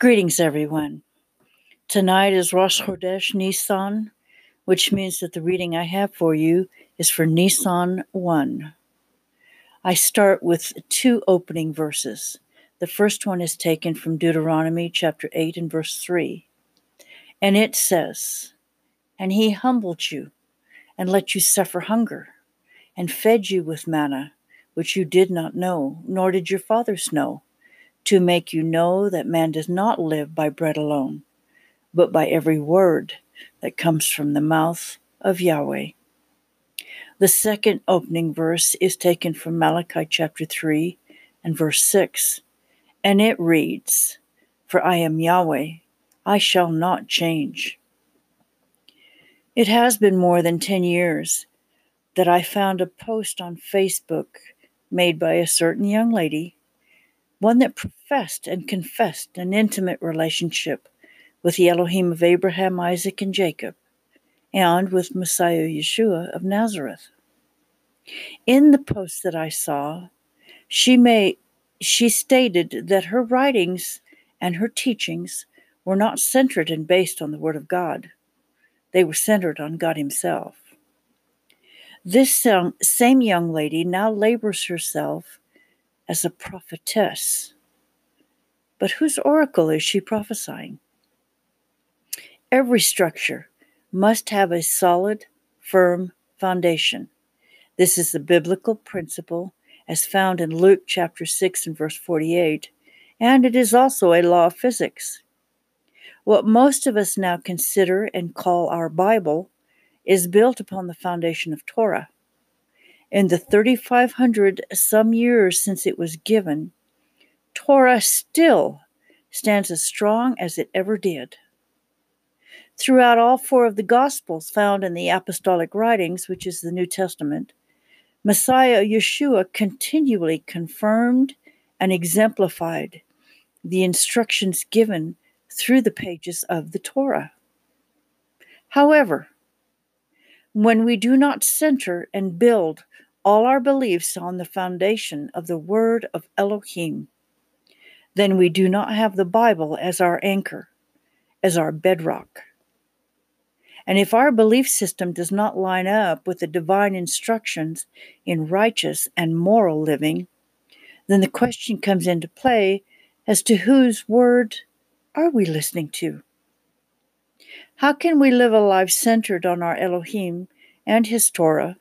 Greetings, everyone. Tonight is Rosh Chodesh Nisan, which means that the reading I have for you is for Nisan 1. I start with two opening verses. The first one is taken from Deuteronomy chapter 8 and verse 3. And it says, And he humbled you and let you suffer hunger, and fed you with manna, which you did not know, nor did your fathers know to make you know that man does not live by bread alone, but by every word that comes from the mouth of Yahweh. The second opening verse is taken from Malachi chapter 3 and verse 6, and it reads, For I am Yahweh, I shall not change. It has been more than 10 years that I found a post on Facebook made by a certain young lady one that professed and confessed an intimate relationship with the Elohim of Abraham, Isaac, and Jacob, and with Messiah Yeshua of Nazareth. In the post that I saw, she may she stated that her writings and her teachings were not centered and based on the Word of God. They were centered on God Himself. This same young lady now labors herself as a prophetess. But whose oracle is she prophesying? Every structure must have a solid, firm foundation. This is the biblical principle as found in Luke chapter 6 and verse 48, and it is also a law of physics. What most of us now consider and call our Bible is built upon the foundation of Torah. In the 3,500 some years since it was given, Torah still stands as strong as it ever did. Throughout all four of the Gospels found in the Apostolic writings, which is the New Testament, Messiah Yeshua continually confirmed and exemplified the instructions given through the pages of the Torah. However, when we do not center and build all our beliefs on the foundation of the Word of Elohim, then we do not have the Bible as our anchor, as our bedrock. And if our belief system does not line up with the divine instructions in righteous and moral living, then the question comes into play as to whose word are we listening to? How can we live a life centered on our Elohim and His Torah,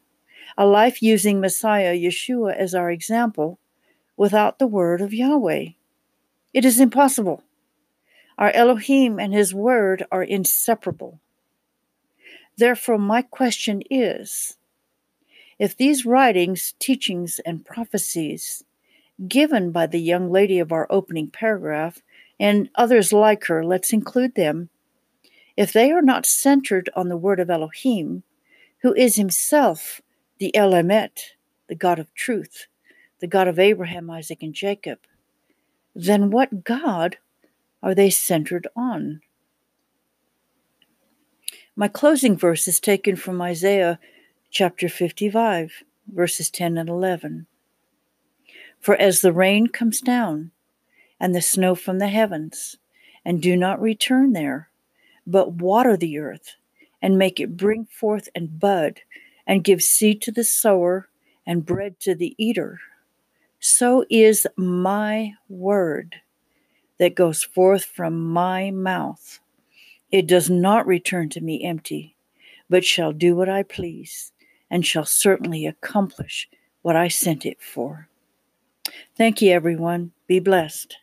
a life using Messiah Yeshua as our example, without the word of Yahweh? It is impossible. Our Elohim and His word are inseparable. Therefore, my question is if these writings, teachings, and prophecies given by the young lady of our opening paragraph, and others like her, let's include them, if they are not centered on the word of Elohim, who is himself the El Emet, the God of truth, the God of Abraham, Isaac, and Jacob, then what God are they centered on? My closing verse is taken from Isaiah chapter 55, verses 10 and 11. For as the rain comes down and the snow from the heavens, and do not return there, but water the earth and make it bring forth and bud and give seed to the sower and bread to the eater. So is my word that goes forth from my mouth. It does not return to me empty, but shall do what I please, and shall certainly accomplish what I sent it for. Thank you, everyone. Be blessed.